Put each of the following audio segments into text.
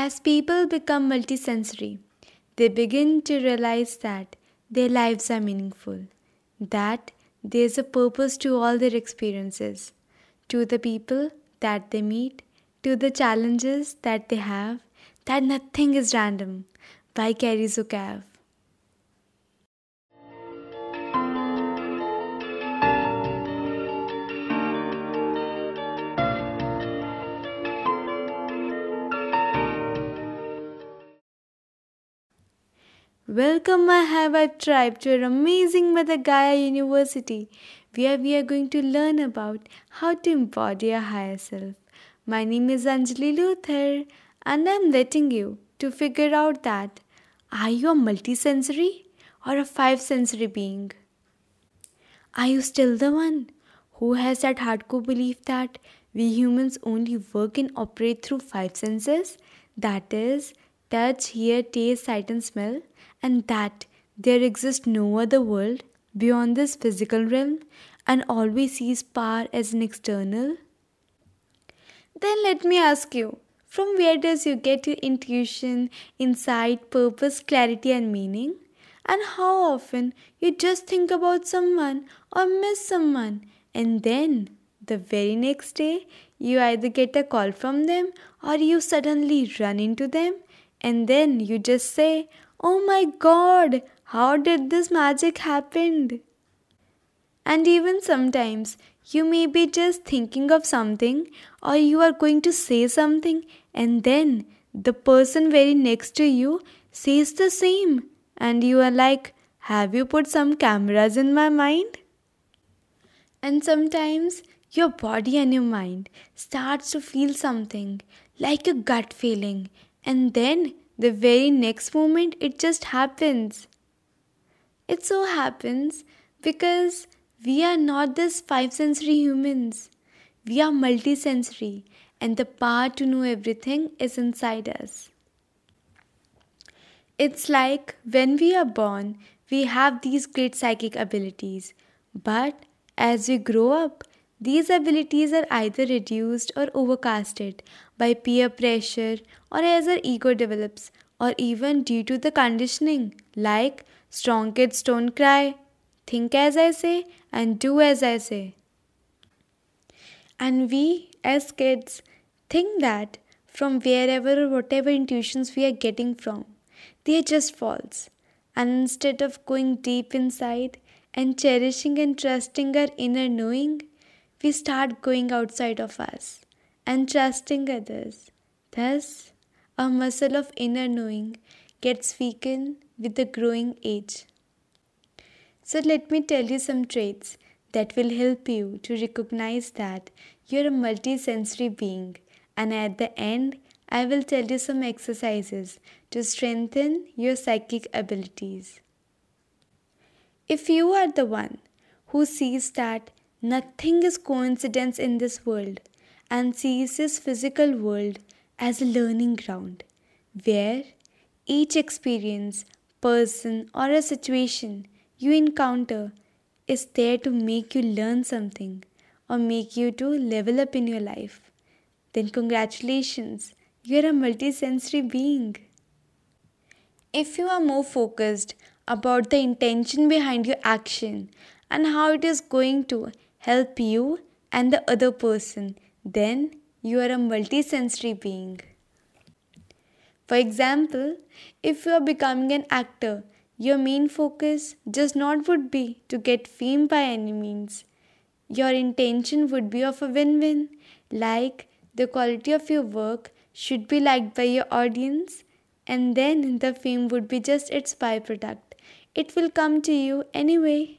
As people become multisensory, they begin to realize that their lives are meaningful, that there's a purpose to all their experiences, to the people that they meet, to the challenges that they have, that nothing is random. By Gary Zukav. Welcome, my High Vibe tribe, to our amazing Mother Gaia University, where we are going to learn about how to embody our higher self. My name is Anjali Luther, and I'm letting you to figure out that are you a multisensory or a five sensory being? Are you still the one who has that hardcore belief that we humans only work and operate through five senses? That is, touch, hear, taste, sight, and smell? And that there exists no other world beyond this physical realm and always sees power as an external? Then let me ask you from where does you get your intuition, insight, purpose, clarity, and meaning? And how often you just think about someone or miss someone, and then the very next day you either get a call from them or you suddenly run into them, and then you just say, Oh my god, how did this magic happen? And even sometimes you may be just thinking of something or you are going to say something and then the person very next to you says the same and you are like have you put some cameras in my mind? And sometimes your body and your mind starts to feel something like a gut feeling and then the very next moment it just happens. It so happens because we are not this five sensory humans. We are multisensory and the power to know everything is inside us. It's like when we are born, we have these great psychic abilities, but as we grow up, these abilities are either reduced or overcasted by peer pressure or as our ego develops, or even due to the conditioning like strong kids don't cry, think as I say, and do as I say. And we, as kids, think that from wherever or whatever intuitions we are getting from, they are just false. And instead of going deep inside and cherishing and trusting our inner knowing, we start going outside of us and trusting others. Thus, our muscle of inner knowing gets weakened with the growing age. So, let me tell you some traits that will help you to recognize that you're a multisensory being, and at the end, I will tell you some exercises to strengthen your psychic abilities. If you are the one who sees that Nothing is coincidence in this world and sees this physical world as a learning ground where each experience, person, or a situation you encounter is there to make you learn something or make you to level up in your life. Then, congratulations, you're a multisensory being. If you are more focused about the intention behind your action and how it is going to help you and the other person, then you are a multisensory being. For example, if you are becoming an actor, your main focus just not would be to get fame by any means. Your intention would be of a win win, like the quality of your work should be liked by your audience, and then the fame would be just its byproduct. It will come to you anyway.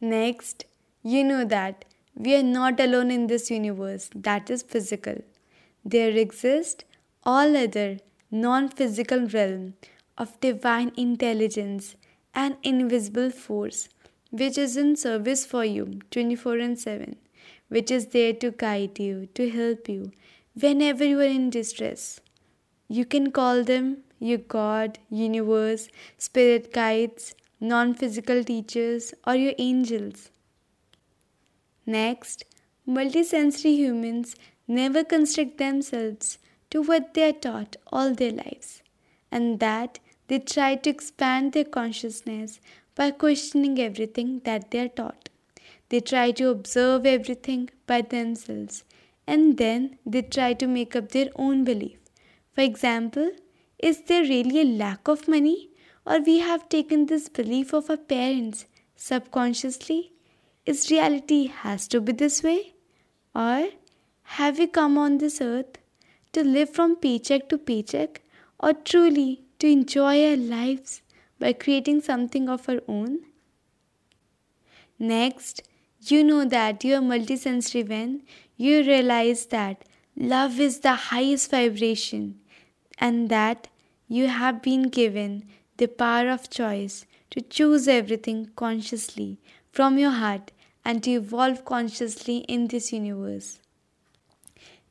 Next, you know that we are not alone in this universe. That is physical. There exist all other non physical realm of divine intelligence and invisible force which is in service for you 24 and 7 which is there to guide you to help you whenever you are in distress. You can call them your god universe spirit guides non physical teachers or your angels Next, multisensory humans never constrict themselves to what they are taught all their lives, and that they try to expand their consciousness by questioning everything that they are taught. They try to observe everything by themselves and then they try to make up their own belief. For example, is there really a lack of money or we have taken this belief of our parents subconsciously? Is reality has to be this way? Or have we come on this earth to live from paycheck to paycheck or truly to enjoy our lives by creating something of our own? Next, you know that you are multisensory when you realize that love is the highest vibration and that you have been given the power of choice to choose everything consciously from your heart and to evolve consciously in this universe.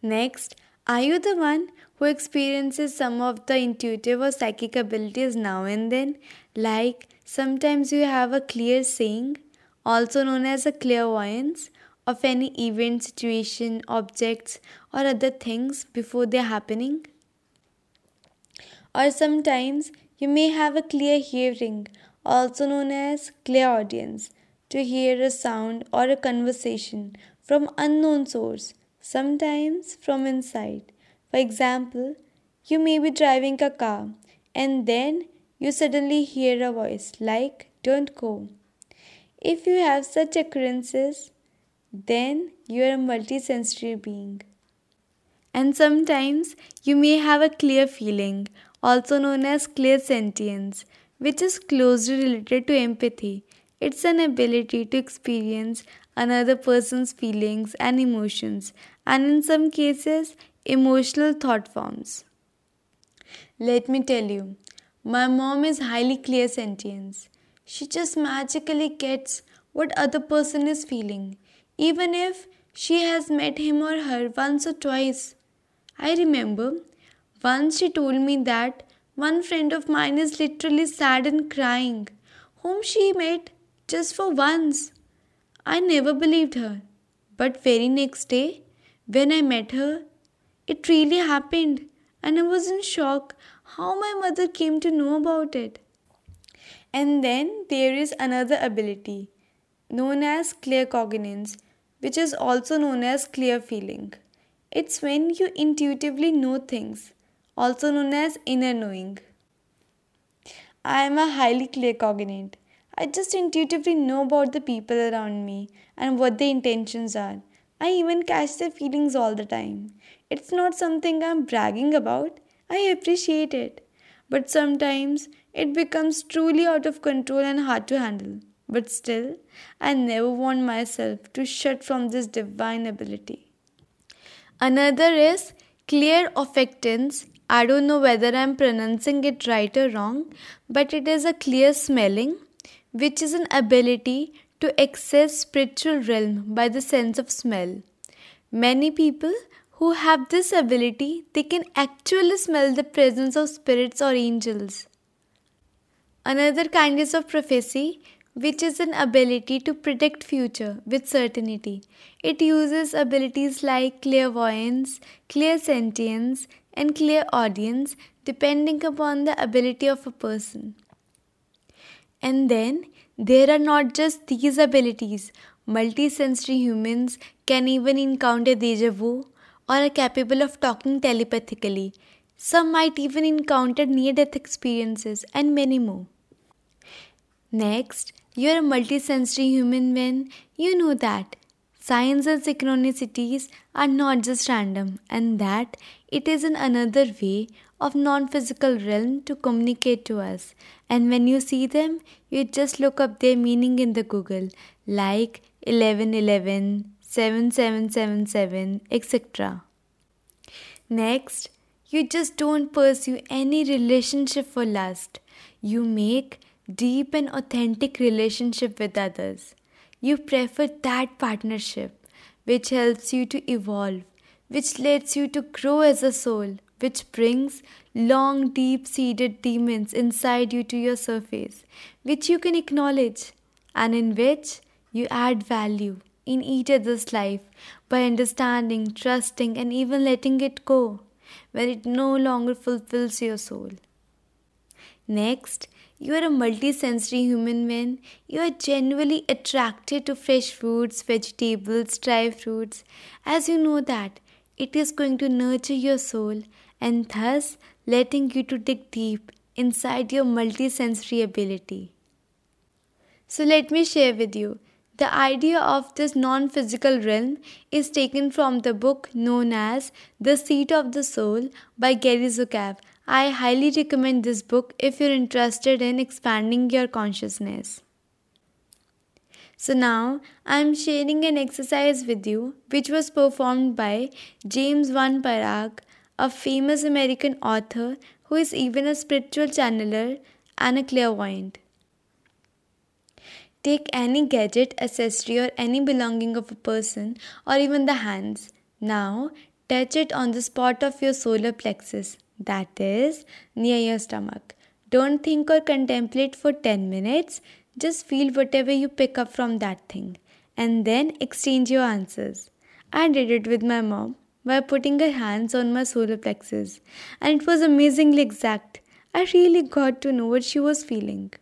Next, are you the one who experiences some of the intuitive or psychic abilities now and then? Like sometimes you have a clear seeing, also known as a clairvoyance, of any event, situation, objects, or other things before they're happening? Or sometimes you may have a clear hearing, also known as clairaudience, to hear a sound or a conversation from unknown source, sometimes from inside. For example, you may be driving a car and then you suddenly hear a voice like, Don't go. If you have such occurrences, then you are a multisensory being. And sometimes you may have a clear feeling, also known as clairsentience, which is closely related to empathy. It's an ability to experience another person's feelings and emotions, and in some cases, emotional thought forms. Let me tell you, my mom is highly clairsentient. She just magically gets what other person is feeling, even if she has met him or her once or twice. I remember once she told me that one friend of mine is literally sad and crying, whom she met just for once. I never believed her. But very next day, when I met her, it really happened, and I was in shock how my mother came to know about it. And then there is another ability known as claircognizance, which is also known as clear feeling. It's when you intuitively know things, also known as inner knowing. I am a highly claircognizant. I just intuitively know about the people around me and what their intentions are. I even catch their feelings all the time. It's not something I'm bragging about. I appreciate it. But sometimes it becomes truly out of control and hard to handle. But still, I never want myself to shut from this divine ability. Another is clairolfactance. I don't know whether I'm pronouncing it right or wrong, but it is a clear smelling, which is an ability to access spiritual realm by the sense of smell. Many people who have this ability, they can actually smell the presence of spirits or angels. Another kind is of prophecy, which is an ability to predict future with certainty. It uses abilities like clairvoyance, clairsentience, and clairaudience depending upon the ability of a person. And then there are not just these abilities. Multisensory humans can even encounter deja vu or are capable of talking telepathically. Some might even encounter near death experiences and many more. Next, you are a multisensory human when you know that signs and synchronicities are not just random and that it is in another way of non-physical realm to communicate to us and when you see them you just look up their meaning in the google like 1111 7777, etc. Next, you just don't pursue any relationship for lust. You make deep and authentic relationship with others. You prefer that partnership which helps you to evolve, which lets you to grow as a soul, which brings long deep seated demons inside you to your surface, which you can acknowledge and in which you add value in each other's life by understanding, trusting, and even letting it go, when it no longer fulfills your soul. Next, you are a multisensory human when you are genuinely attracted to fresh fruits, vegetables, dry fruits, as you know that it is going to nurture your soul and thus letting you to dig deep inside your multisensory ability. So let me share with you. The idea of this non physical realm is taken from the book known as The Seat of the Soul by Gary Zukav. I highly recommend this book if you're interested in expanding your consciousness. So now I'm sharing an exercise with you which was performed by James Van Praagh, a famous American author who is even a spiritual channeler and a clairvoyant. Take any gadget, accessory, or any belonging of a person or even the hands. Now touch it on the spot of your solar plexus, that is, near your stomach. Don't think or contemplate for 10 minutes, just feel whatever you pick up from that thing and then exchange your answers. I did it with my mom by putting her hands on my solar plexus, and it was amazingly exact. I really got to know what she was feeling.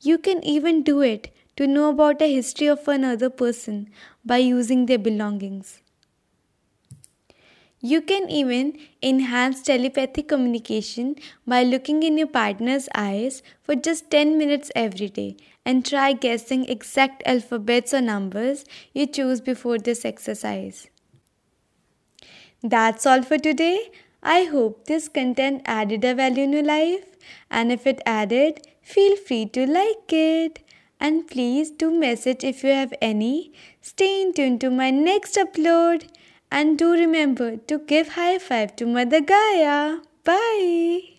You can even do it to know about a history of another person by using their belongings. You can even enhance telepathic communication by looking in your partner's eyes for just 10 minutes every day and try guessing exact alphabets or numbers you choose before this exercise. That's all for today. I hope this content added a value in your life, and if it added, feel free to like it. And please do message if you have any. Stay in tune to my next upload. And do remember to give high five to Mother Gaia. Bye.